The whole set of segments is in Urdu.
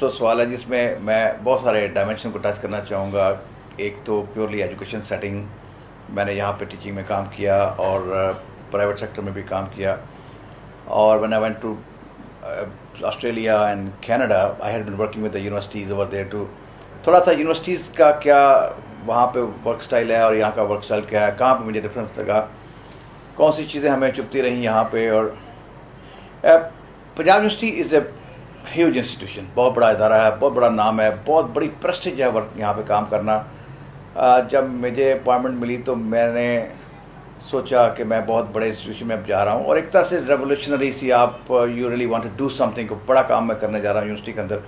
خوبصورت سوال ہے جس میں میں بہت سارے ڈائمینشن کو ٹچ کرنا چاہوں گا۔ ایک تو پیورلی ایجوکیشن سیٹنگ میں نے یہاں پہ ٹیچنگ میں کام کیا اور پرائیویٹ سیکٹر میں بھی کام کیا۔ اور when I went to Australia and Canada I had been working with the universities over there to تھوڑا سا یونیورسٹیز کا کیا وہاں پہ ورک سٹائل ہے اور یہاں کا ورک سٹائل کیا ہے، کہاں پہ مجھے ڈفرینس لگا؟ کون سی چیزیں ہمیں چپتی رہیں یہاں پہ؟ اور Punjab university is a huge institution بہت بڑا ادارہ ہے، بہت بڑا نام ہے، بہت بڑی پرسٹیج ہے ورک یہاں پہ کام کرنا۔ جب مجھے اپوائنٹمنٹ ملی تو میں نے سوچا کہ میں بہت بڑے انسٹیٹیوشن میں جا رہا ہوں۔ اور ایک طرح سے ریولیوشنری سی آپ you really want to do something بڑا کام میں کرنے جا رہا ہوں یونیورسٹی کے اندر۔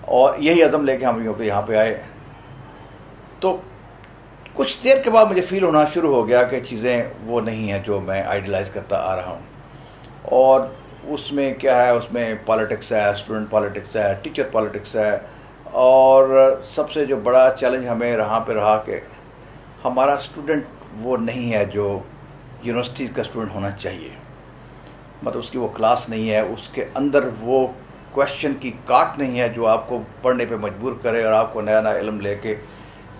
اور یہی عدم لے کے ہم یہاں پہ آئے۔ تو کچھ دیر کے بعد مجھے فیل ہونا شروع ہو گیا کہ چیزیں وہ نہیں ہیں جو میں آئیڈیلائز کرتا آ رہا ہوں۔ اور اس میں کیا ہے، اس میں پالیٹکس ہے اسٹوڈنٹ پالیٹکس ہے ٹیچر پالیٹکس ہے، اور سب سے جو بڑا چیلنج ہمیں رہا پہ رہا کہ ہمارا اسٹوڈنٹ وہ نہیں ہے جو یونیورسٹیز کا اسٹوڈنٹ ہونا چاہیے۔ مطلب اس کی وہ کلاس نہیں ہے، اس کے اندر وہ کوشچن کی کاٹ نہیں ہے جو آپ کو پڑھنے پہ مجبور کرے اور آپ کو نیا نیا علم لے کے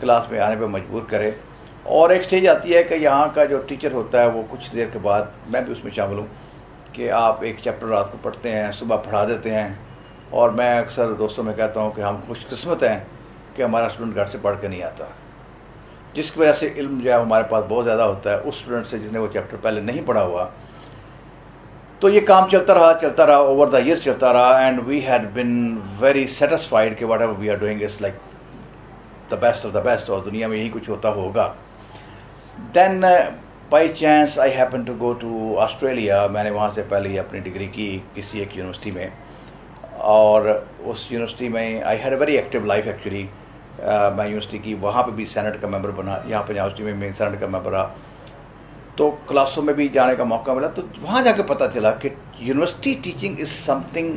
کلاس میں آنے پہ مجبور کرے۔ اور ایک سٹیج آتی ہے کہ یہاں کا جو ٹیچر ہوتا ہے وہ کچھ دیر کے بعد، میں بھی اس میں شامل ہوں کہ آپ ایک چیپٹر رات کو پڑھتے ہیں، صبح پڑھا دیتے ہیں۔ اور میں اکثر دوستوں میں کہتا ہوں کہ ہم خوش قسمت ہیں کہ ہمارا اسٹوڈنٹ گھر سے پڑھ کے نہیں آتا۔ جس کی وجہ سے علم جو ہے ہمارے پاس بہت زیادہ ہوتا ہے، اس اسٹوڈنٹ سے جس نے وہ چیپٹر پہلے نہیں پڑھا ہوا۔ تو یہ کام چلتا رہا چلتا رہا اوور دا ایئرس چلتا رہا۔ And we had been very satisfied کہ whatever we are doing is like the best of the best اور دنیا میں یہی کچھ ہوتا ہوگا۔ Then by chance I happen to go to Australia میں نے وہاں سے پہلے ہی اپنی ڈگری کی کسی ایک یونیورسٹی میں اور اس یونیورسٹی میں I had a very active life actually میں یونیورسٹی کی وہاں پہ بھی سینٹ کا ممبر بنا، یہاں پہ یونیورسٹی میں سینٹ کا ممبر رہا۔ تو کلاسوں میں بھی جانے کا موقع ملا۔ تو وہاں جا کے پتہ چلا کہ university teaching is something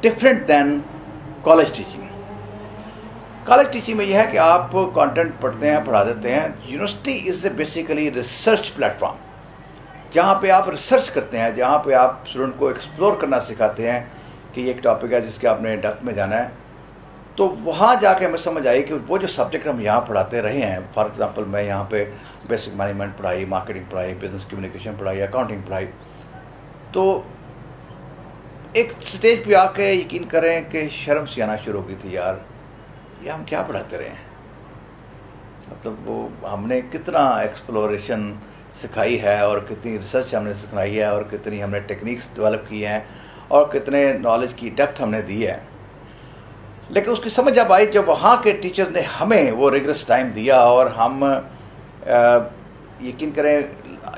different than college teaching college teaching میں یہ ہے کہ آپ کانٹینٹ پڑھتے ہیں، پڑھا دیتے ہیں۔ University is a basically research platform جہاں پہ آپ ریسرچ کرتے ہیں، جہاں پہ آپ اسٹوڈنٹ کو ایکسپلور کرنا سکھاتے ہیں کہ یہ ایک ٹاپک ہے جس کے آپ نے ڈیپتھ میں جانا ہے۔ تو وہاں جا کے ہمیں سمجھ آئی کہ وہ جو سبجیکٹ ہم یہاں پڑھاتے رہے ہیں فار ایگزامپل میں یہاں پہ بیسک مینجمنٹ پڑھائی مارکیٹنگ پڑھائی بزنس کمیونیکیشن پڑھائی اکاؤنٹنگ پڑھائی۔ تو ایک سٹیج پہ آ کے یقین کریں کہ شرم سی آنا شروع ہو گئی تھی یار۔ یہ ہم کیا پڑھاتے رہے ہیں؟ مطلب وہ ہم نے کتنا ایکسپلوریشن سکھائی ہے اور کتنی ریسرچ ہم نے سکھائی ہے اور کتنی ہم نے ٹیکنیکس ڈیولپ کی ہیں اور کتنے نالج کی ڈیپتھ ہم نے دی ہے۔ لیکن اس کی سمجھ اب آئی جب وہاں کے ٹیچر نے ہمیں وہ ریگرس ٹائم دیا اور ہم یقین کریں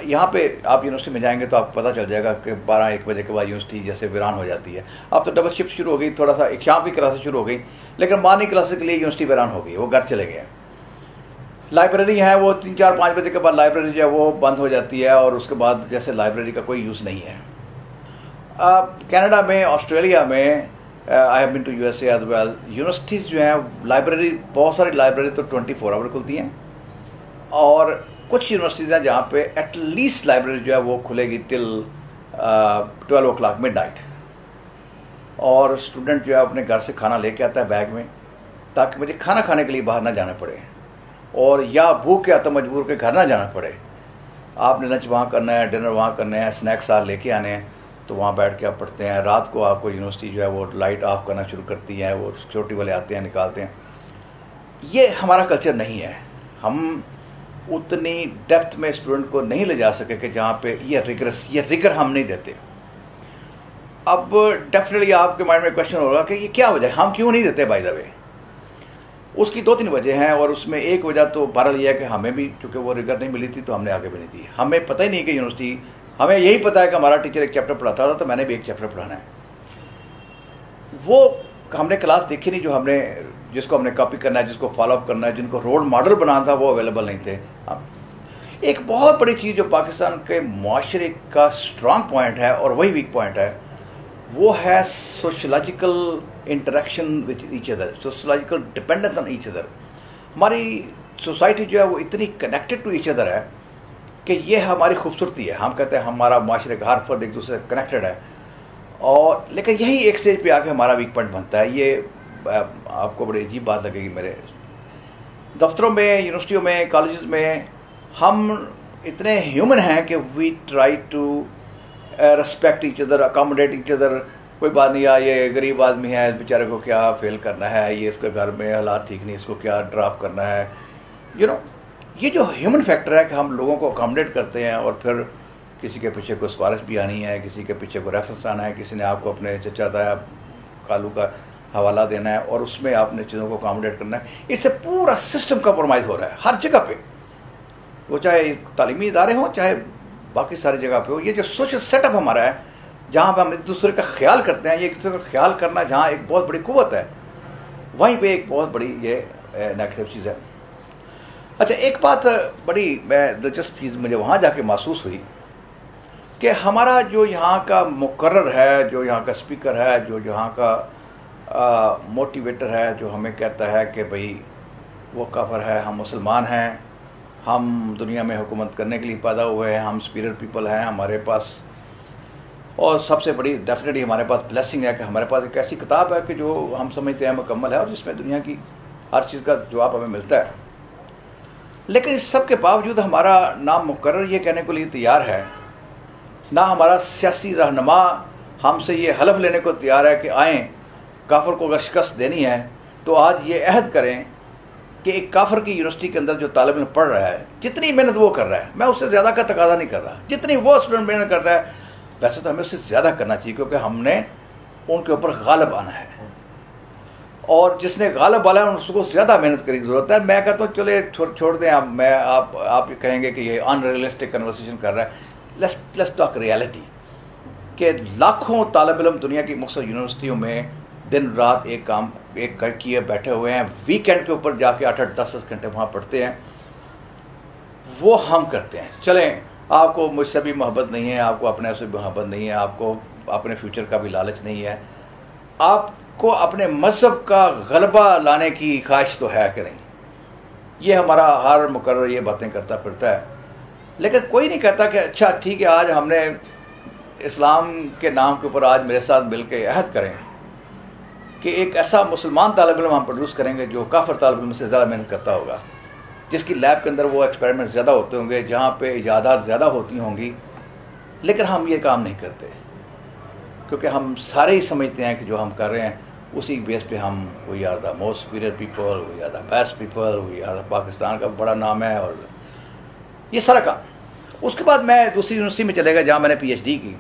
یہاں پہ آپ یونیورسٹی میں جائیں گے تو آپ کو پتہ چل جائے گا کہ بارہ ایک بجے کے بعد یونیورسٹی جیسے ویران ہو جاتی ہے۔ اب تو ڈبل شفٹ شروع ہو گئی، تھوڑا سا ایک شام کی کلاسیں شروع ہو گئی، لیکن مارننگ کلاسز کے لیے یونیورسٹی ویران ہو گئی، وہ گھر چلے گئے۔ لائبریری ہے وہ تین چار پانچ بجے کے بعد لائبریری جو ہے وہ بند ہو جاتی ہے اور اس کے بعد جیسے لائبریری کا کوئی یوز نہیں ہے۔ اب کینیڈا میں، آسٹریلیا میں I have been to U S A as well universities جو ہیں، لائبریری، بہت ساری لائبریری تو ٹوئنٹی فور آور کھلتی ہیں۔ اور کچھ یونیورسٹیز ہیں جہاں پہ ایٹ لیسٹ لائبریری جو ہے وہ کھلے گی till twelve o'clock midnight اور اسٹوڈنٹ جو ہے اپنے گھر سے کھانا لے کے آتا ہے بیگ میں تاکہ مجھے کھانا کھانے کے لیے باہر نہ جانا پڑے اور یا بھوک کے آتا مجبور کے گھر نہ جانا پڑے۔ آپ نے لنچ وہاں کرنا ہے، ڈنر وہاں کرنا ہے اسنیکس ساتھ لے کے آنے ہیں، تو وہاں بیٹھ کے آپ پڑھتے ہیں۔ رات کو آپ کو یونیورسٹی جو ہے وہ لائٹ آف کرنا شروع کرتی ہے وہ سیکورٹی والے آتے ہیں، نکالتے ہیں۔ یہ ہمارا کلچر نہیں ہے۔ ہم اتنی ڈیپتھ میں اسٹوڈنٹ کو نہیں لے جا سکے کہ جہاں پہ یہ ریگرس یہ ریگر ہم نہیں دیتے۔ اب ڈیفینیٹلی آپ کے مائنڈ میں کوشچن ہوگا کہ یہ کیا وجہ ہے؟ ہم کیوں نہیں دیتے بائی دا وے اس کی دو تین وجہ ہیں اور اس میں ایک وجہ تو بہرحال یہ ہے کہ ہمیں بھی چونکہ وہ ریگر نہیں ملی تھی تو ہم نے آگے بھی نہیں دی۔ ہمیں پتہ ہی نہیں کہ یونیورسٹی ہمیں یہی پتا ہے کہ ہمارا ٹیچر ایک چیپٹر پڑھاتا تھا تو میں نے بھی ایک چیپٹر پڑھانا ہے۔ وہ ہم نے کلاس دیکھی نہیں جو ہم نے جس کو ہم نے کاپی کرنا ہے، جس کو فالو اپ کرنا ہے، جن کو رول ماڈل بنانا تھا، وہ اویلیبل نہیں تھے۔ ہاں۔ ایک بہت بڑی چیز جو پاکستان کے معاشرے کا اسٹرانگ پوائنٹ ہے اور وہی ویک پوائنٹ ہے، وہ ہے sociological interaction with each other sociological dependence on each other ہماری سوسائٹی جو ہے، وہ اتنی کنیکٹڈ ٹو ایچ ادر ہے کہ یہ ہماری خوبصورتی ہے۔ ہم کہتے ہیں ہمارا معاشرے کا ہر فرد ایک دوسرے سے کنیکٹڈ ہے۔ اور لیکن یہی ایک سٹیج پہ آ کے ہمارا ویک پوائنٹ بنتا ہے۔ یہ آپ کو بڑی عجیب بات لگے گی میرے دفتروں میں، یونیورسٹیوں میں، کالجز میں ہم اتنے ہیومن ہیں کہ we try to respect each other accommodate each other کوئی بات نہیں، آ، یہ غریب آدمی ہے اس بیچارے کو کیا فیل کرنا ہے؟ یہ اس کے گھر میں حالات ٹھیک نہیں، اس کو کیا ڈراپ کرنا ہے؟ یو نو یہ جو ہیومن فیکٹر ہے کہ ہم لوگوں کو اکاموڈیٹ کرتے ہیں اور پھر کسی کے پیچھے کوئی سفارش بھی آنی ہے، کسی کے پیچھے کوئی ریفرنس آنا ہے، کسی نے آپ کو اپنے چچا دایا کالو کا حوالہ دینا ہے اور اس میں آپ نے چیزوں کو اکاموڈیٹ کرنا ہے۔ اس سے پورا سسٹم کمپرومائز ہو رہا ہے، ہر جگہ پہ۔ وہ چاہے تعلیمی ادارے ہوں، چاہے باقی ساری جگہ پہ ہو، یہ جو سوشل سیٹ اپ ہمارا ہے، جہاں پہ ہم ایک دوسرے کا خیال کرتے ہیں، یہ ایک دوسرے کا خیال کرنا جہاں ایک بہت بڑی قوت ہے، وہیں پہ ایک بہت بڑی یہ نیگیٹو چیز ہے۔ اچھا ایک بات بڑی، میں دلچسپ چیز مجھے وہاں جا کے محسوس ہوئی کہ ہمارا جو یہاں کا مقرر ہے، جو یہاں کا اسپیکر ہے، جو یہاں کا موٹیویٹر ہے جو ہمیں کہتا ہے کہ بھئی وہ کافر ہے، ہم مسلمان ہیں، ہم دنیا میں حکومت کرنے کے لیے پیدا ہوئے ہیں، ہم اسپیرر پیپل ہیں، ہمارے پاس۔ اور سب سے بڑی ڈیفینیٹلی ہمارے پاس بلیسنگ ہے کہ ہمارے پاس ایک ایسی کتاب ہے کہ جو ہم سمجھتے ہیں مکمل ہے اور جس میں دنیا کی ہر چیز کا جواب ہمیں ملتا ہے۔ لیکن اس سب کے باوجود ہمارا نام مقرر یہ کہنے کے لیے تیار ہے، نہ ہمارا سیاسی رہنما ہم سے یہ حلف لینے کو تیار ہے کہ آئیں کافر کو اگر شکست دینی ہے تو آج یہ عہد کریں کہ ایک کافر کی یونیورسٹی کے اندر جو طالب علم پڑھ رہا ہے، جتنی محنت وہ کر رہا ہے، میں اس سے زیادہ کا تقاضا نہیں کر رہا۔ جتنی وہ اسٹوڈنٹ محنت کرتا ہے، ویسے تو ہمیں اس سے زیادہ کرنا چاہیے کیونکہ ہم نے ان کے اوپر غالب آنا ہے۔ اور جس نے غالب والا ہے، اس کو زیادہ محنت کرنے کی ضرورت ہے۔ میں کہتا ہوں، چلے، چھوڑ دیں آپ، میں، آپ آپ یہ کہیں گے کہ یہ ان ریئلسٹک کنورسیشن کر رہا ہے۔ لیس لیس ٹاک ریالٹی کہ لاکھوں طالب علم دنیا کی مختلف یونیورسٹیوں میں دن رات ایک کام، ایک کر کیے بیٹھے ہوئے ہیں ویکینڈ کے اوپر جا کے آٹھ آٹھ دس دس گھنٹے وہاں پڑھتے ہیں۔ وہ ہم کرتے ہیں۔ چلیں، آپ کو مجھ سے بھی محبت نہیں ہے، آپ کو اپنے سے بھی محبت نہیں ہے، آپ کو اپنے فیوچر کا بھی لالچ نہیں ہے۔ آپ کو اپنے مذہب کا غلبہ لانے کی خواہش تو ہے کہ نہیں؟ یہ ہمارا ہر مقرر یہ باتیں کرتا پھرتا ہے۔ لیکن کوئی نہیں کہتا کہ اچھا ٹھیک ہے، آج ہم نے اسلام کے نام کے اوپر آج میرے ساتھ مل کے عہد کریں۔ کہ ایک ایسا مسلمان طالب علم ہم پروڈیوس کریں گے جو کافر طالب علم سے زیادہ محنت کرتا ہوگا۔ جس کی لیب کے اندر وہ ایکسپیریمنٹ زیادہ ہوتے ہوں گے، جہاں پہ ایجادات زیادہ ہوتی ہوں گی۔ لیکن ہم یہ کام نہیں کرتے، کیونکہ ہم سارے ہی سمجھتے ہیں کہ جو ہم کر رہے ہیں، اسی بیس پہ ہم we are the most superior people we are the best people we are the Pakistan کا بڑا نام ہے اور یہ سارا کام۔ اس کے بعد میں دوسری یونیورسٹی میں چلے گا، جہاں میں نے پی ایچ ڈی کی۔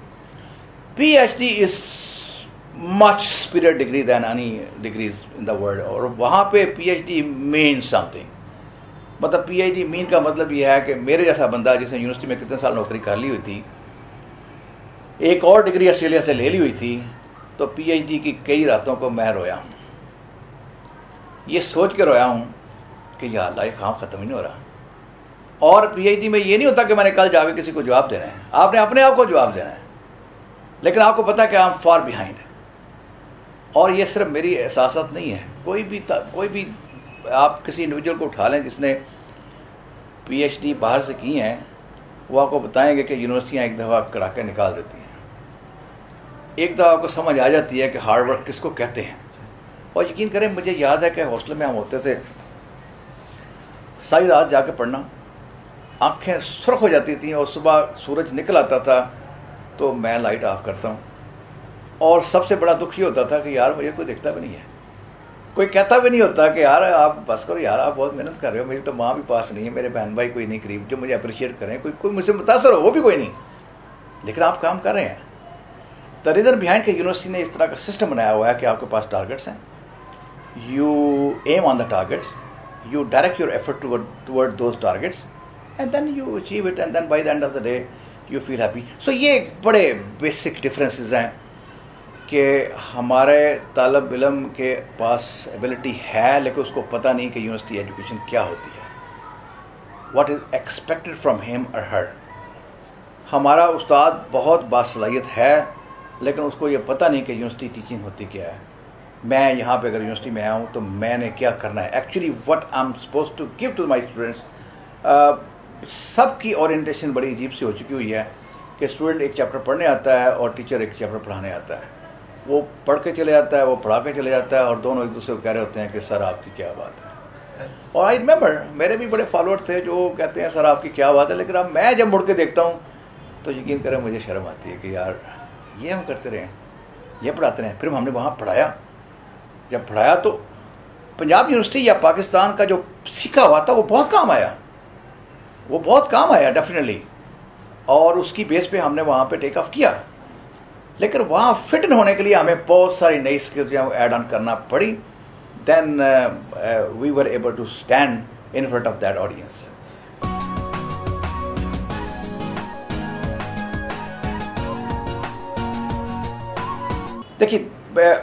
P H D is much superior degree than any degrees in the world اور وہاں پہ P H D mean something مطلب پی ایچ ڈی مین کا مطلب یہ ہے کہ میرے جیسا بندہ جس نے یونیورسٹی میں کتنے سال نوکری کر لی ہوئی تھی، ایک اور ڈگری آسٹریلیا سے لے لی ہوئی تھی، تو پی ایچ ڈی کی کئی راتوں کو میں رویا ہوں۔ یہ سوچ کے رویا ہوں کہ یا اللہ، یہ کام ختم ہی نہیں ہو رہا۔ اور پی ایچ ڈی میں یہ نہیں ہوتا کہ میں نے کل جا کے کسی کو جواب دینا ہے۔ آپ نے اپنے آپ کو جواب دینا ہے۔ لیکن آپ کو پتا کہ آئی ایم فار بیہائنڈ اور یہ صرف میری احساسات نہیں ہے۔ کوئی بھی کوئی بھی آپ کسی انڈیویجول کو اٹھا لیں جس نے پی ایچ ڈی باہر سے کی ہیں، وہ آپ کو بتائیں گے کہ یونیورسٹیاں ایک دفعہ کڑا کے نکال دیتی ہیں۔ ایک دفعہ آپ کو سمجھ آ جاتی ہے کہ ہارڈ ورک کس کو کہتے ہیں۔ اور یقین کریں، مجھے یاد ہے کہ ہاسٹل میں ہم ہوتے تھے۔ ساری رات جا کے پڑھنا، آنکھیں سرخ ہو جاتی تھیں اور صبح سورج نکل آتا تھا تو میں لائٹ آف کرتا ہوں۔ اور سب سے بڑا دکھ یہ ہوتا تھا کہ یار مجھے کوئی دیکھتا بھی نہیں ہے۔ کوئی کہتا بھی نہیں ہوتا کہ یار آپ بس کرو، یار آپ بہت محنت کر رہے ہو، میری تو ماں بھی پاس نہیں ہے، میرے بہن بھائی کوئی نہیں قریب جو مجھے اپریشیٹ کریں، کوئی کوئی مجھ سے متاثر ہو، وہ بھی کوئی نہیں۔ لیکن آپ کام کر رہے ہیں۔ دا ریزن بہائنڈ کہ یونیورسٹی نے اس طرح کا سسٹم بنایا ہوا ہے کہ آپ کے پاس ٹارگیٹس ہیں۔ You aim on the targets you direct your effort toward those targets and then you achieve it and then by the end of the day you feel happy so یہ بڑے بیسک ڈفرینسز ہیں۔ کہ ہمارے طالب علم کے پاس ایبلٹی ہے، لیکن اس کو پتہ نہیں کہ یونیورسٹی ایجوکیشن کیا ہوتی ہے۔ What is expected from him اور ہر ہمارا استاد بہت باصلاحیت ہے، لیکن اس کو یہ پتہ نہیں کہ یونیورسٹی ٹیچنگ ہوتی کیا ہے۔ میں یہاں پہ اگر یونیورسٹی میں آیا ہوں تو میں نے کیا کرنا ہے؟ Actually what I am suppose to give to my students سب کی اورینٹیشن بڑی عجیب سی ہو چکی ہوئی ہے کہ اسٹوڈنٹ ایک چیپٹر پڑھنے آتا ہے اور ٹیچر ایک چیپٹر پڑھانے آتا ہے۔ وہ پڑھ کے چلے جاتا ہے، وہ پڑھا کے چلے جاتا ہے اور دونوں ایک دوسرے کو کہہ رہے ہوتے ہیں کہ سر آپ کی کیا بات ہے؟ اور آئی ریمبر میرے بھی بڑے فالوور تھے جو کہتے ہیں سر آپ کی کیا بات ہے، لیکن اب میں جب مڑ کے دیکھتا ہوں تو یقین کریں مجھے شرم آتی ہے کہ یار یہ ہم کرتے رہے یہ پڑھاتے رہے پھر ہم نے وہاں پڑھایا۔ جب پڑھایا تو پنجاب یونیورسٹی یا پاکستان کا جو سیکھا ہوا تھا، وہ بہت کام آیا۔ وہ بہت کام آیا ڈیفینیٹلی اور اس کی بیس پہ ہم نے وہاں پہ ٹیک آف کیا۔ لیکن وہاں فٹ ہونے کے لیے ہمیں بہت ساری نئی اسکلز جو ایڈ آن کرنا پڑی۔ Then we were able to stand in front of that audience دیکھیے uh,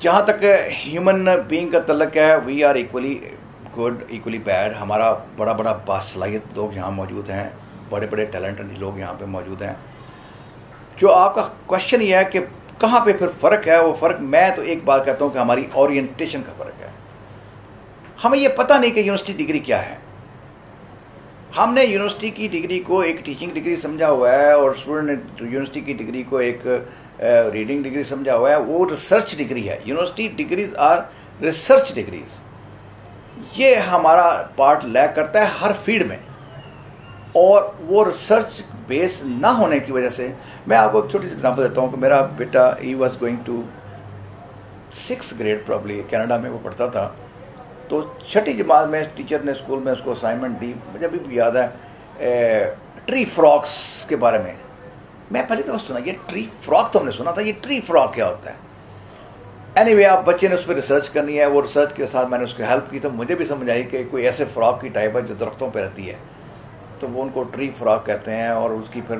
جہاں تک ہیومن بینگ کا تعلق ہے we are equally good equally bad ہمارا بڑا بڑا باصلاحیت لوگ یہاں موجود ہیں، بڑے بڑے ٹیلنٹڈ لوگ یہاں پہ موجود ہیں۔ جو آپ کا کوشچن یہ ہے کہ کہاں پہ پھر فرق ہے، وہ فرق میں تو ایک بات کہتا ہوں کہ ہماری اورینٹیشن کا فرق ہے۔ ہمیں یہ پتہ نہیں کہ یونیورسٹی ڈگری کیا ہے۔ ہم نے یونیورسٹی کی ڈگری کو ایک ٹیچنگ ڈگری سمجھا ہوا ہے اور اسٹوڈنٹ نے یونیورسٹی کی ڈگری کو ایک ریڈنگ ڈگری سمجھا ہوا ہے۔ وہ ریسرچ ڈگری ہے۔ University degrees are research degrees یہ ہمارا پارٹ لیک کرتا ہے ہر فیلڈ میں۔ اور وہ ریسرچ بیس نہ ہونے کی وجہ سے میں آپ کو ایک چھوٹی سی ایگزامپل دیتا ہوں کہ میرا بیٹا he was going to six grade probably Canada میں وہ پڑھتا تھا۔ تو چھٹی جماعت میں ٹیچر نے اسکول میں اس کو اسائنمنٹ دی۔ مجھے ابھی بھی یاد ہے ٹری فراکس کے بارے میں۔ میں پہلی تو سنا، یہ ٹری فراک تو ہم نے سنا تھا، یہ ٹری فراک کیا ہوتا ہے۔ اینی وے آپ بچے نے اس پہ ریسرچ کرنی ہے۔ وہ ریسرچ کے ساتھ میں نے اس کو ہیلپ کی تو مجھے بھی سمجھ آئی کہ کوئی ایسے فراک کی ٹائپ ہے جو درختوں پہ رہتی ہے۔ تو وہ ان کو ٹری فراک کہتے ہیں اور اس کی پھر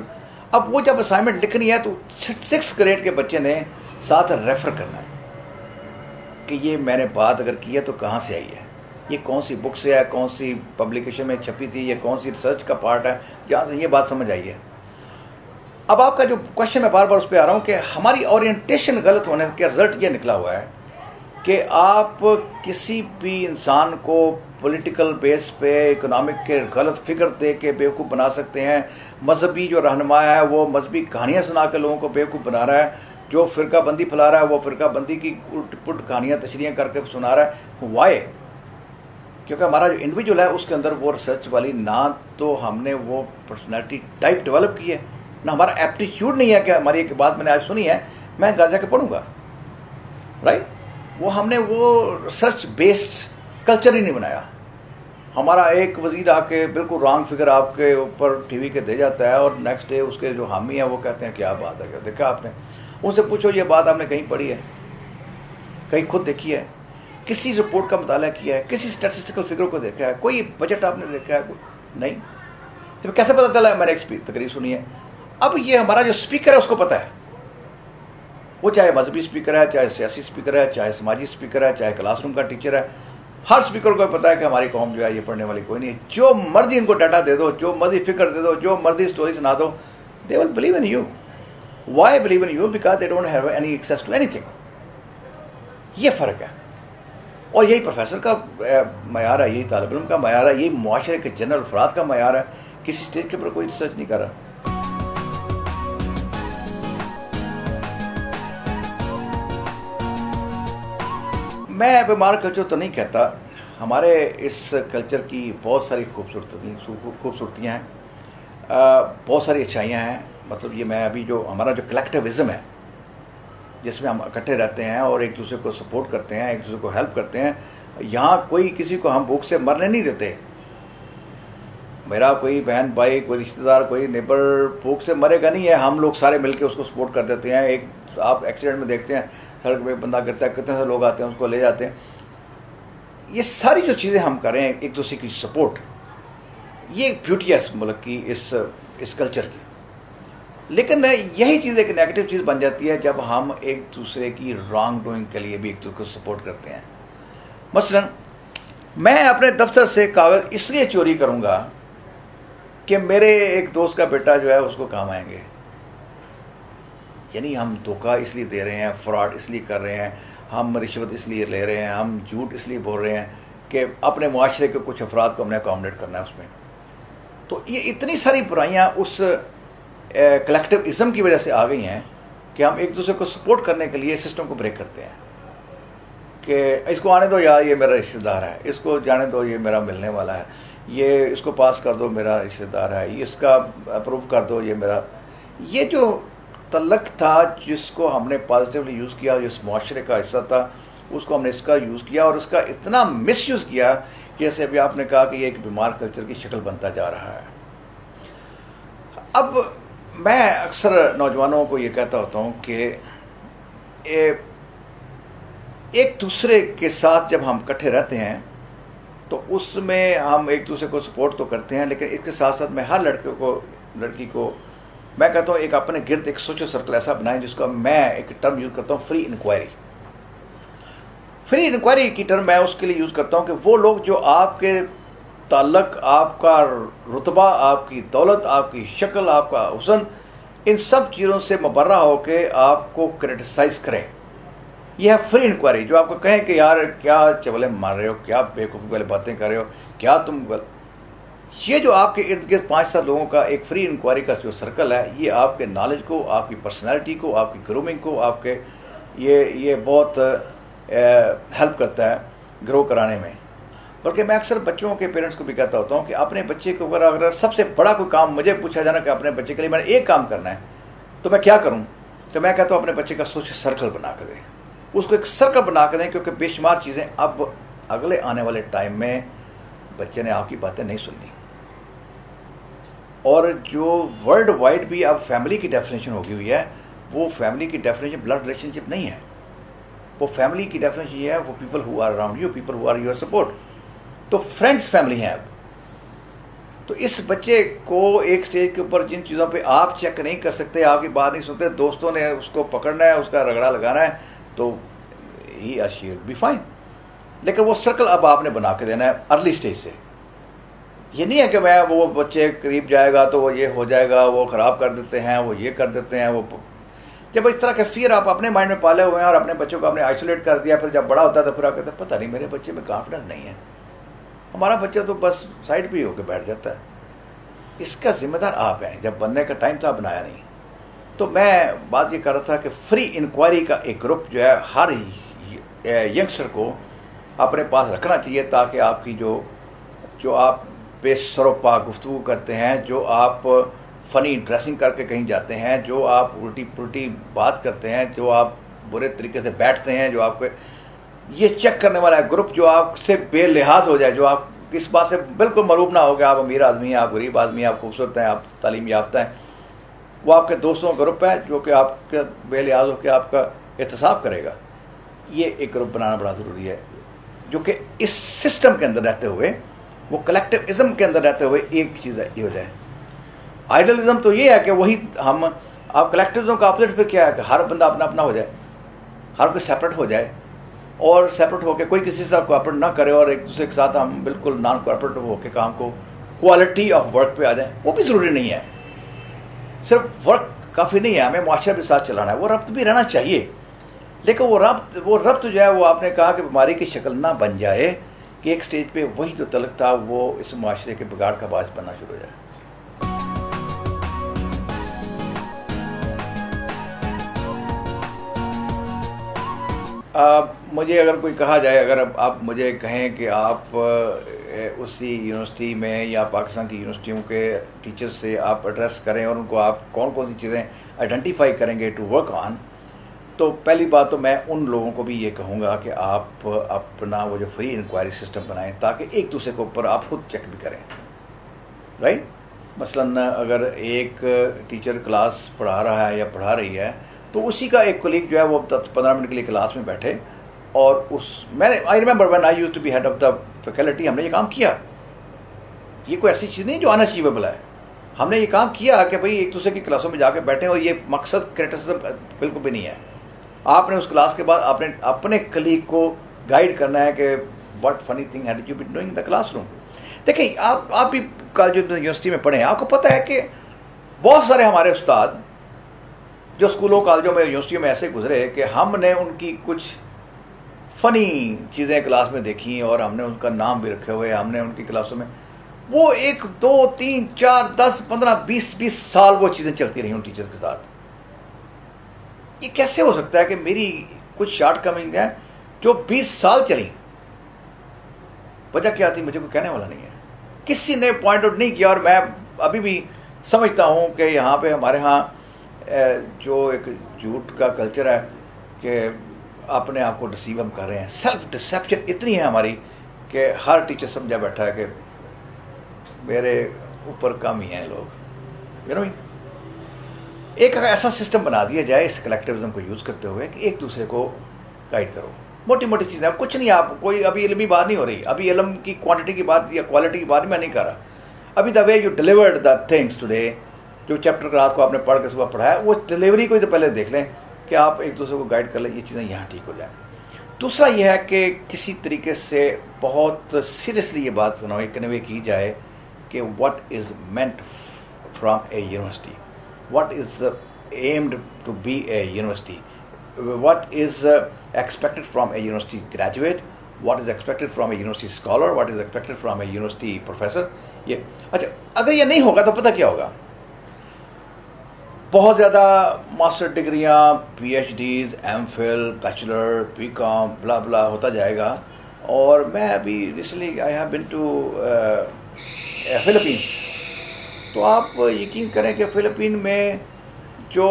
اب وہ جب اسائنمنٹ لکھنی ہے تو سکس گریڈ کے بچے نے ساتھ ریفر کرنا ہے کہ یہ میں نے بات اگر کی ہے تو کہاں سے آئی ہے؟ یہ کون سی بک سے ہے؟ کون سی پبلیکیشن میں چھپی تھی؟ یہ کون سی ریسرچ کا پارٹ ہے؟ جہاں سے یہ بات سمجھ آئی ہے۔ اب آپ کا جو کوشچن میں بار بار اس پہ آ رہا ہوں کہ ہماری اورینٹیشن غلط ہونے کا رزلٹ یہ نکلا ہوا ہے کہ آپ کسی بھی انسان کو پولیٹیکل بیس پہ اکنامک کے غلط فکر دے کے بیوقوف بنا سکتے ہیں مذہبی جو رہنما ہے وہ مذہبی کہانیاں سنا کے لوگوں کو بیوقوف بنا رہا ہے جو فرقہ بندی پھیلا رہا ہے وہ فرقہ بندی کی الٹ پٹ کہانیاں تشریح کر کے سنا رہا ہے وائے کیونکہ ہمارا جو انڈیویجول ہے اس کے اندر وہ ریسرچ والی نہ تو ہم نے وہ پرسنالٹی ٹائپ ڈیولپ کی ہے نہ ہمارا ایپٹیچیوڈ نہیں ہے کہ ہماری ایک بات میں نے آج سنی ہے میں گھر جا کے پڑھوں گا رائٹ وہ ہم نے وہ ریسرچ بیسڈ کلچر ہی نہیں بنایا ہمارا ایک وزیر آ کے بالکل رانگ فگر آپ کے اوپر ٹی وی کے دے جاتا ہے اور نیکسٹ ڈے اس کے جو حامی ہیں وہ کہتے ہیں کیا بات ہے، دیکھا آپ نے؟ ان سے پوچھو، یہ بات آپ نے کہیں پڑھی ہے؟ کہیں خود دیکھی ہے؟ کسی رپورٹ کا مطالعہ کیا ہے؟ کسی اسٹیٹسٹیکل فگر کو دیکھا ہے؟ کوئی بجٹ آپ نے دیکھا ہے؟ نہیں۔ تو کیسے پتہ چلا ہے؟ میں نے تقریر سنی ہے۔ اب یہ ہمارا جو اسپیکر ہے، اس کو پتہ ہے۔ وہ چاہے مذہبی اسپیکر ہے، چاہے سیاسی اسپیکر ہے، چاہے سماجی اسپیکر ہے، چاہے کلاس روم کا ٹیچر ہے۔ ہر اسپیکر کو پتا ہے کہ ہماری قوم جو ہے یہ پڑھنے والی کوئی نہیں ہے۔ جو مرضی ان کو ڈاٹا دے دو، جو مرضی فکر دے دو، جو مرضی اسٹوری سنا دو they will believe in you why believe in you because they don't have any access to anything یہ فرق ہے۔ اور یہی پروفیسر کا معیار ہے، یہی طالب علم کا معیار ہے، یہی معاشرے کے جنرل افراد کا معیار ہے۔ کسی اسٹیج کے اوپر کوئی ریسرچ نہیں کر رہا۔ میں بیمار کلچر تو نہیں کہتا، ہمارے اس کلچر کی بہت ساری خوبصورتی، خوبصورتیاں ہیں بہت ساری اچھائیاں ہیں۔ مطلب یہ میں ابھی جو ہمارا جو کلیکٹیوزم ہے، جس میں ہم اکٹھے رہتے ہیں اور ایک دوسرے کو سپورٹ کرتے ہیں، ایک دوسرے کو ہیلپ کرتے ہیں، یہاں کوئی کسی کو ہم بھوک سے مرنے نہیں دیتے۔ میرا کوئی بہن، بھائی، کوئی رشتہ دار، کوئی نیبر بھوک سے مرے گا نہیں ہے۔ ہم لوگ سارے مل کے اس کو سپورٹ کر دیتے ہیں۔ ایک آپ ایکسیڈنٹ میں دیکھتے ہیں سڑک پہ بندہ کرتا ہے کتنے سے لوگ آتے ہیں، اس کو لے جاتے ہیں۔ یہ ساری جو چیزیں ہم کریں ایک دوسرے کی سپورٹ یہ ایک بیوٹی ہے اس ملک کی، اس اس کلچر کی۔ لیکن یہی چیز ایک نیگیٹو چیز بن جاتی ہے جب ہم ایک دوسرے کی رانگ ڈوئنگ کے لیے بھی ایک دوسرے کو سپورٹ کرتے ہیں۔ مثلا، میں اپنے دفتر سے کاغذ اس لیے چوری کروں گا کہ میرے ایک دوست کا بیٹا جو ہے، اس کو کام آئیں گے۔ یعنی ہم دھوکہ اس لیے دے رہے ہیں، فراڈ اس لیے کر رہے ہیں، ہم رشوت اس لیے لے رہے ہیں، ہم جھوٹ اس لیے بول رہے ہیں کہ اپنے معاشرے کے کچھ افراد کو ہم نے اکاموڈیٹ کرنا ہے اس میں۔ تو یہ اتنی ساری برائیاں اس کلیکٹیو ازم کی وجہ سے آ گئی ہیں کہ ہم ایک دوسرے کو سپورٹ کرنے کے لیے سسٹم کو بریک کرتے ہیں۔ کہ اس کو آنے دو یا یہ میرا رشتہ دار ہے۔ اس کو جانے دو، یہ میرا ملنے والا ہے۔ یہ اس کو پاس کر دو، میرا رشتہ دار ہے۔ اس کا اپروو کر دو، یہ میرا۔ یہ جو تلق تھا، جس کو ہم نے پازیٹیولی یوز کیا، جس معاشرے کا حصہ تھا، اس کو ہم نے اس کا یوز کیا اور اس کا اتنا مس یوز کیا جیسے ابھی آپ نے کہا کہ یہ ایک بیمار کلچر کی شکل بنتا جا رہا ہے۔ اب میں اکثر نوجوانوں کو یہ کہتا ہوتا ہوں کہ ایک دوسرے کے ساتھ جب ہم کٹھے رہتے ہیں تو اس میں ہم ایک دوسرے کو سپورٹ تو کرتے ہیں، لیکن اس کے ساتھ ساتھ میں ہر لڑکے کو، لڑکی کو میں کہتا ہوں، ایک اپنے گرد ایک سوشل سرکل ایسا بنائیں جس کا میں ایک ٹرم یوز کرتا ہوں فری انکوائری فری انکوائری کی ٹرم میں اس کے لیے یوز کرتا ہوں کہ وہ لوگ جو آپ کے تعلق، آپ کا رتبہ، آپ کی دولت، آپ کی شکل، آپ کا حسن، ان سب چیزوں سے مبرہ ہو کے آپ کو کریٹیسائز کریں۔ یہ ہے فری انکوائری جو آپ کو کہیں کہ یار، کیا چولے مار رہے ہو؟ کیا بیوقوفی والے باتیں کر رہے ہو؟ کیا تم یہ جو آپ کے ارد گرد پانچ سات لوگوں کا ایک فری انکوائری کا جو سرکل ہے، یہ آپ کے نالج کو، آپ کی پرسنالٹی کو، آپ کی گرومنگ کو، آپ کے یہ یہ بہت ہیلپ کرتا ہے گرو کرانے میں۔ بلکہ میں اکثر بچوں کے پیرنٹس کو بھی کہتا ہوتا ہوں کہ اپنے بچے کو اگر اگر سب سے بڑا کوئی کام مجھے پوچھا جانا کہ اپنے بچے کے لیے میں نے ایک کام کرنا ہے، تو میں کیا کروں؟ تو میں کہتا ہوں اپنے بچے کا سوشل سرکل بنا کر دیں۔ اس کو ایک سرکل بنا کر دیں کیونکہ بے شمار چیزیں اب اگلے آنے والے ٹائم میں بچے نے آپ کی باتیں نہیں سننی۔ اور جو ورلڈ وائڈ بھی اب فیملی کی ڈیفینیشن ہوگی ہوئی ہے، وہ فیملی کی ڈیفینیشن بلڈ ریلیشن شپ نہیں ہے۔ وہ فیملی کی ڈیفینیشن یہ ہے، وہ people who are around you people who are your support تو فرینڈس فیملی ہیں اب۔ تو اس بچے کو ایک سٹیج کے اوپر جن چیزوں پہ آپ چیک نہیں کر سکتے، آپ کی بات نہیں سنتے، دوستوں نے اس کو پکڑنا ہے، اس کا رگڑا لگانا ہے، تو ہی اشیر بی فائن لیکن وہ سرکل اب آپ نے بنا کے دینا ہے ارلی سٹیج سے۔ یہ نہیں ہے کہ میں وہ بچے قریب جائے گا تو وہ یہ ہو جائے گا، وہ خراب کر دیتے ہیں، وہ یہ کر دیتے ہیں، وہ جب اس طرح کے فیئر آپ اپنے مائنڈ میں پالے ہوئے ہیں اور اپنے بچوں کو آپ نے آئسولیٹ کر دیا، پھر جب بڑا ہوتا ہے تو پھر آپ کہتے ہیں، پتہ نہیں میرے بچے میں کانفیڈنس نہیں ہے۔ ہمارا بچہ تو بس سائڈ پہ ہی ہو کے بیٹھ جاتا ہے۔ اس کا ذمہ دار آپ ہیں، جب بننے کا ٹائم تھا بنایا نہیں۔ تو میں بات یہ کر رہا تھا کہ فری انکوائری کا ایک گروپ جو ہے، ہر ینگسٹر کو اپنے پاس رکھنا چاہیے تاکہ آپ کی جو جو آپ بے سروپا گفتگو کرتے ہیں، جو آپ فنی ڈریسنگ کر کے کہیں جاتے ہیں، جو آپ الٹی پلٹی بات کرتے ہیں، جو آپ برے طریقے سے بیٹھتے ہیں، جو آپ کو یہ چیک کرنے والا ہے گروپ جو آپ سے بے لحاظ ہو جائے، جو آپ اس بات سے بالکل معروف نہ ہو کہ آپ امیر آدمی ہیں، آپ غریب آدمی ہیں، آپ خوبصورت ہیں، آپ تعلیم یافتہ ہیں، وہ آپ کے دوستوں کا گروپ ہے، جو کہ آپ کے بے لحاظ ہو کے آپ کا احتساب کرے گا۔ یہ ایک گروپ بنانا بڑا ضروری ہے، جو کہ اس سسٹم کے اندر رہتے ہوئے وہ کلیکٹیوزم کے اندر رہتے ہوئے ایک چیز یہ ہو جائے۔ آئیڈلزم تو یہ ہے کہ وہی ہم آپ کلیکٹیوزم کا اپوزٹ پھر کیا ہے کہ ہر بندہ اپنا اپنا ہو جائے، ہر کوئی سیپریٹ ہو جائے، اور سیپریٹ ہو کے کوئی کسی سے کوآپریٹ نہ کرے اور ایک دوسرے کے ساتھ ہم بالکل نان کوآپریٹ ہو کے کام کو کوالٹی آف ورک پہ آ جائیں، وہ بھی ضروری نہیں ہے۔ صرف ورک کافی نہیں ہے، ہمیں معاشرہ بھی ساتھ چلانا ہے، وہ ربط بھی رہنا چاہیے۔ لیکن وہ ربط وہ ربط جو ہے، وہ آپ نے کہا کہ بیماری کی شکل نہ بن جائے۔ کہ ایک سٹیج پہ وہی جو تلق تھا، وہ اس معاشرے کے بگاڑ کا باعث بننا شروع ہو جائے۔ مجھے اگر کوئی کہا جائے، اگر آپ مجھے کہیں کہ آپ اسی یونیورسٹی میں یا پاکستان کی یونیورسٹیوں کے ٹیچرز سے آپ ایڈریس کریں اور ان کو آپ کون کون سی چیزیں آئیڈینٹیفائی کریں گے ٹو ورک آن تو پہلی بات تو میں ان لوگوں کو بھی یہ کہوں گا کہ آپ اپنا وہ جو فری انکوائری سسٹم بنائیں تاکہ ایک دوسرے کے اوپر آپ خود چیک بھی کریں. رائٹ مثلا اگر ایک ٹیچر کلاس پڑھا رہا ہے یا پڑھا رہی ہے، تو اسی کا ایک کلیگ جو ہے وہ دس پندرہ منٹ کے لیے کلاس میں بیٹھے اور اس، میں نے I remember when I used to be head of the faculty ہم نے یہ کام کیا۔ یہ کوئی ایسی چیز نہیں جو انچیویبل ہے۔ ہم نے یہ کام کیا کہ بھائی ایک دوسرے کی کلاسوں میں جا کے بیٹھیں اور یہ مقصد کریٹسزم بالکل بھی نہیں ہے۔ آپ نے اس کلاس کے بعد آپ نے اپنے کلیگ کو گائیڈ کرنا ہے کہ what funny thing had you be doing the classroom دیکھیں، آپ آپ بھی کالج یونیورسٹی میں پڑھیں آپ کو پتہ ہے کہ بہت سارے ہمارے استاد جو اسکولوں کالجوں میں یونیورسٹیوں میں ایسے گزرے کہ ہم نے ان کی کچھ فنی چیزیں کلاس میں دیکھی اور ہم نے ان کا نام بھی رکھے ہوئے، ہم نے ان کی کلاسوں میں۔ وہ ایک، دو، تین، چار، دس، پندرہ، بیس بیس سال وہ چیزیں چلتی رہی ان ٹیچرز کے ساتھ۔ یہ کیسے ہو سکتا ہے کہ میری کچھ شارٹ کمنگ ہے جو بیس سال چلی وجہ کیا تھی؟ مجھے کوئی کہنے والا نہیں ہے۔ کسی نے پوائنٹ آؤٹ نہیں کیا اور میں ابھی بھی سمجھتا ہوں کہ یہاں پہ ہمارے ہاں جو ایک جھوٹ کا کلچر ہے کہ اپنے آپ کو ڈسیو ہم کر رہے ہیں۔ سیلف ڈسیپشن اتنی ہے ہماری کہ ہر ٹیچر سمجھا بیٹھا ہے کہ میرے اوپر کم ہی ہیں لوگ۔ یو نو ایک ایسا سسٹم بنا دیا جائے اس کلیکٹیوزم کو یوز کرتے ہوئے کہ ایک دوسرے کو گائڈ کرو۔ موٹی موٹی چیزیں۔ کچھ نہیں، آپ کوئی ابھی علمی بات نہیں ہو رہی۔ ابھی علم کی کوانٹٹی کی بات یا کوالٹی کی بات میں نہیں کر رہا۔ ابھی the way you delivered the things today جو چیپٹر رات کو آپ نے پڑھ کے صبح پڑھایا وہ ڈلیوری کو ہی تو پہلے دیکھ لیں کہ آپ ایک دوسرے کو گائڈ کر لیں، یہ چیزیں یہاں ٹھیک ہو جائیں۔ دوسرا یہ ہے کہ کسی طریقے سے بہت سیریسلی یہ بات کنوے کی جائے کہ what is meant from a university what is aimed to be a university what is expected from a university graduate what is expected from a university scholar what is expected from a university professor یہ اچھا اگر یہ نہیں ہوگا تو پتہ کیا ہوگا بہت زیادہ ماسٹر ڈگریاں P H Ds M Phil bachelor B Com blah blah ہوتا جائے گا اور میں ابھی recently I have been to Philippines تو آپ یقین کریں کہ فلپین میں جو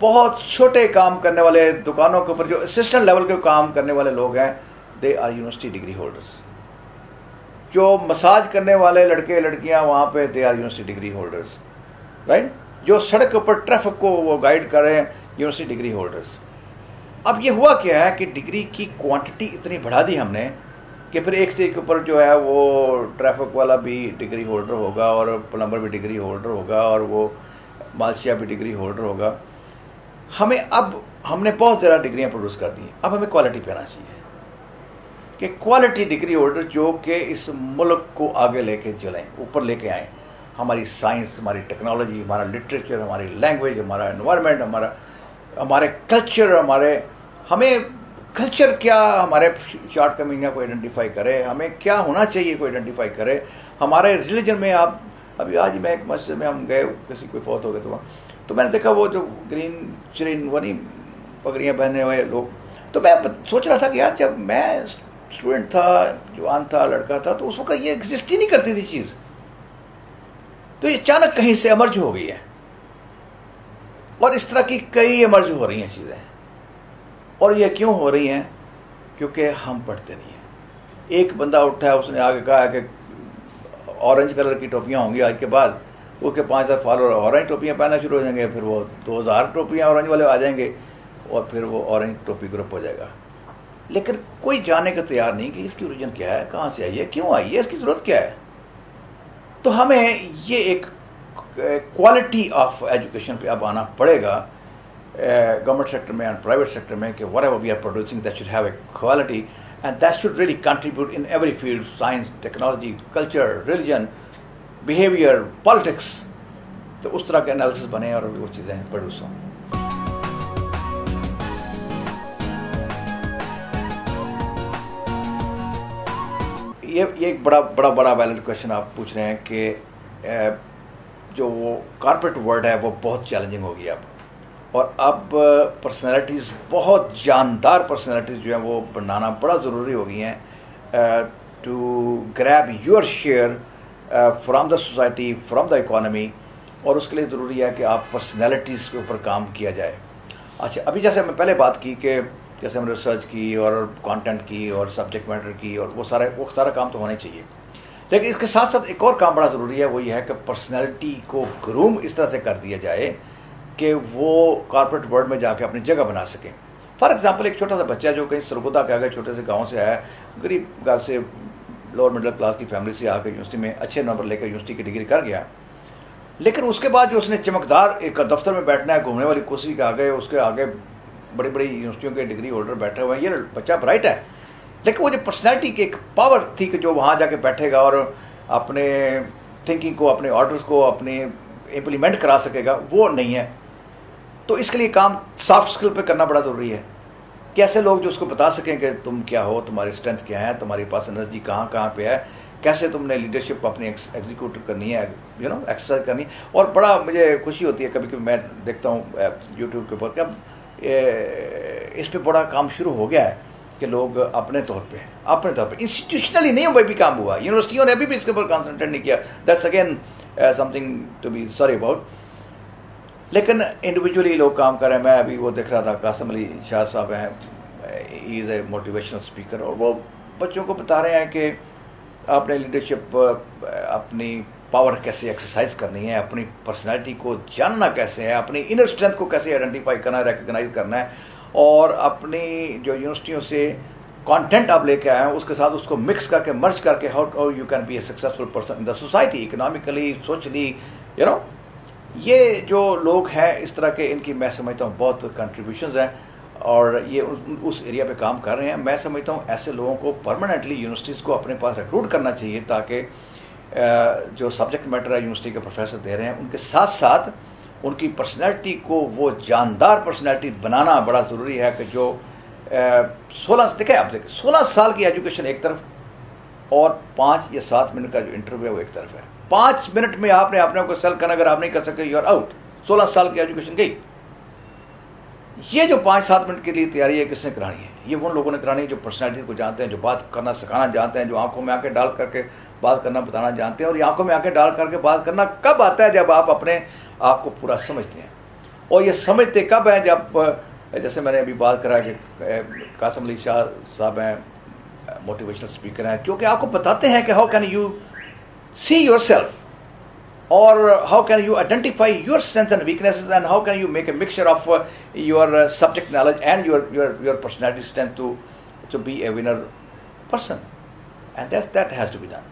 بہت چھوٹے کام کرنے والے دکانوں کے اوپر، جو اسسٹنٹ لیول کے کام کرنے والے لوگ ہیں they are university degree holders جو مساج کرنے والے لڑکے، لڑکیاں، وہاں پہ they are university degree holders right جو سڑک کے اوپر ٹریفک کو وہ گائیڈ کر رہے ہیں یونیورسٹی ڈگری ہولڈرس اب یہ ہوا کیا ہے کہ ڈگری کی کوانٹٹی اتنی بڑھا دی ہم نے کہ پھر ایک اسٹیج کے اوپر جو ہے وہ ٹریفک والا بھی ڈگری ہولڈر ہوگا اور پلمبر بھی ڈگری ہولڈر ہوگا اور وہ مالشیا بھی ڈگری ہولڈر ہوگا۔ ہمیں اب ہم نے بہت زیادہ ڈگریاں پروڈیوس کر دی ہیں۔ اب ہمیں کوالٹی پہ آنا چاہیے کہ کوالٹی ڈگری ہولڈر جو کہ اس ملک کو آگے لے کے چلیں، اوپر لے کے آئیں۔ ہماری سائنس، ہماری ٹیکنالوجی، ہمارا لٹریچر، ہماری لینگویج، ہمارا انوائرمنٹ ہمارا، ہمارے کلچر ہمارے، ہمیں کلچر کیا ہمارے شارٹ کمنگ ہے کوئی آئیڈینٹیفائی کرے؟ ہمیں کیا ہونا چاہیے کوئی آئیڈینٹیفائی کرے؟ ہمارے ریلیجن میں آپ ابھی آج میں ایک مسجد میں ہم گئے، کسی کوئی فوت ہو گئے تو تو میں نے دیکھا وہ جو گرین چرین وہ نہیں، پگڑیاں پہنے ہوئے لوگ۔ تو میں سوچ رہا تھا کہ یار جب میں اسٹوڈنٹ تھا، جوان تھا، لڑکا تھا، تو اس وقت یہ ایگزسٹ ہی نہیں کرتی تھی چیز۔ تو یہ اچانک کہیں سے امرج ہو گئی ہے۔ اور اس طرح کی کئی امرج ہو رہی ہیں چیزیں۔ اور یہ کیوں ہو رہی ہیں؟ کیونکہ ہم پڑھتے نہیں ہیں۔ ایک بندہ اٹھا ہے، اس نے آگے کہا کہ اورنج کلر کی ٹوپیاں ہوں گی آج کے بعد۔ وہ کہ پانچ ہزار فالوور اورنج ٹوپیاں پہننا شروع ہو جائیں گے، پھر وہ دو ہزار ٹوپیاں اورنج والے آ جائیں گے اور پھر وہ اورنج ٹوپی گروپ ہو جائے گا۔ لیکن کوئی جانے کا تیار نہیں کہ اس کی اوریجن کیا ہے، کہاں سے آئی ہے، کیوں آئی ہے، اس کی ضرورت کیا ہے؟ تو ہمیں یہ ایک کوالٹی آف ایجوکیشن پہ اب آنا پڑے گا۔ گورنمنٹ سیکٹر میں اینڈ پرائیویٹ سیکٹر میں کہ whatever we are producing that should have a quality and that should really contribute in every field science technology culture religion behaviour politics تو اس طرح کے انالیسس بنے اور وہ چیزیں پروڈیوس ہوں۔ یہ ایک بڑا بڑا بڑا ویلڈ کوشچن آپ پوچھ رہے ہیں کہ uh, جو وہ کارپوریٹ ورلڈ ہے وہ بہت چیلنجنگ ہوگی اب۔ اور اب پرسنالٹیز بہت جاندار پرسنالٹیز جو ہیں وہ بنانا بڑا ضروری ہو گئی ہیں to grab your share from the society from the economy اور اس کے لیے ضروری ہے کہ آپ پرسنالٹیز کے اوپر کام کیا جائے۔ اچھا ابھی جیسے میں پہلے بات کی کہ جیسے ہم نے ریسرچ کی اور کانٹینٹ کی اور سبجیکٹ میٹر کی اور وہ سارے، وہ سارا کام تو ہونا چاہیے۔ لیکن اس کے ساتھ ساتھ ایک اور کام بڑا ضروری ہے، وہ یہ ہے کہ پرسنالٹی کو گروم اس طرح سے کر دیا جائے کہ وہ کارپوریٹ ورلڈ میں جا کے اپنی جگہ بنا سکیں۔ فار ایگزامپل ایک چھوٹا سا بچہ جو کہیں سرگودا کے آگے چھوٹے سے گاؤں سے آیا، غریب گھر سے لوور مڈل کلاس کی فیملی سے آ کے یونیورسٹی میں اچھے نمبر لے کر یونیورسٹی کی ڈگری کر گیا۔ لیکن اس کے بعد جو اس نے چمکدار ایک دفتر میں بیٹھنا ہے، گھومنے والی کوشش کے آگے، اس کے آگے بڑی بڑی یونیورسٹیوں کے ڈگری ہولڈر بیٹھے ہوئے ہیں، یہ بچہ برائٹ ہے۔ لیکن وہ جو پرسنالٹی کی ایک پاور تھی کہ جو وہاں جا کے بیٹھے گا اور اپنے تھنکنگ کو، اپنے آرڈرس کو، اپنے امپلیمنٹ کرا سکے گا، وہ نہیں ہے۔ تو اس کے لیے کام سافٹ اسکل پہ کرنا بڑا ضروری ہے۔ کیسے لوگ جو اس کو بتا سکیں کہ تم کیا ہو، تمہاری اسٹرینتھ کیا ہے تمہاری پاس انرجی کہاں کہاں پہ ہے، کیسے تم نے لیڈرشپ اپنی ایگزیکیوٹ کرنی ہے یو نو ایکسرسائز کرنی ہے۔ اور بڑا مجھے خوشی ہوتی ہے کبھی کبھی میں دیکھتا ہوں یوٹیوب کے اوپر کہ اب اس پہ بڑا کام شروع ہو گیا ہے کہ لوگ اپنے طور پہ، اپنے طور پہ انسٹیٹیوشنلی نہیں بھی کام ہوا۔ یونیورسٹیوں نے ابھی بھی اس کے اوپر کانسنٹریٹ نہیں کیا۔ That's again something to be sorry about لیکن انڈیویجولی لوگ کام کر رہے ہیں۔ میں ابھی وہ دیکھ رہا تھا، قاسم علی شاہ صاحب ہیں۔ ہی از اے موٹیویشنل اسپیکر اور وہ بچوں کو بتا رہے ہیں کہ آپ نے لیڈرشپ اپنی پاور کیسے ایکسرسائز کرنی ہے، اپنی پرسنالٹی کو جاننا کیسے ہے، اپنی انر اسٹرینتھ کو کیسے آئیڈینٹیفائی کرنا ہے ریکگنائز کرنا ہے۔ اور اپنی جو یونیورسٹیوں سے کانٹینٹ آپ لے کے آئے ہیں، اس کے ساتھ اس کو مکس کر کے مرچ کر کے how you can be a successful person in the society economically socially you know یہ جو لوگ ہیں، اس طرح کے ان کی میں سمجھتا ہوں بہت کنٹریبیوشنز ہیں اور یہ اس ایریا پہ کام کر رہے ہیں۔ میں سمجھتا ہوں ایسے لوگوں کو پرماننٹلی یونیورسٹیز کو اپنے پاس ریکروٹ کرنا چاہیے تاکہ جو سبجیکٹ میٹر ہے یونیورسٹی کے پروفیسر دے رہے ہیں، ان کے ساتھ ساتھ ان کی پرسنالٹی کو وہ جاندار پرسنالٹی بنانا بڑا ضروری ہے کہ جو سولہ، دیکھیں آپ دیکھیں، سولہ سال کی ایجوکیشن ایک طرف اور پانچ یا سات منٹ کا جو انٹرویو ہے وہ ایک طرف ہے۔ پانچ منٹ میں آپ نے اپنے آپ کو سیل کرنا، اگر آپ نہیں کر سکتے یو آر آؤٹ سولہ سال کی ایجوکیشن گئی۔ یہ جو پانچ سات منٹ کے لیے تیاری ہے، کس نے کرانی ہے؟ یہ ان لوگوں نے کرانی ہے جو پرسنالٹی کو جانتے ہیں، جو بات کرنا، سکھانا جانتے ہیں، جو آنکھوں میں آ کے ڈال کر کے بات کرنا، بتانا جانتے ہیں۔ اور یہ آنکھوں میں آ کے ڈال کر کے بات کرنا کب آتا ہے جب آپ اپنے آپ کو پورا سمجھتے ہیں؟ اور یہ سمجھتے کب ہیں جب، جیسے میں نے ابھی بات کرا کہ قاسم علی شاہ صاحب ہیں موٹیویشنل اسپیکر ہیں۔ جو کہ آپ کو بتاتے ہیں کہ how can you see yourself اور how can you identify your strength and weaknesses and how can you make a mixture of your subject knowledge and your your your personality strength to to be a winner person and that that has to be done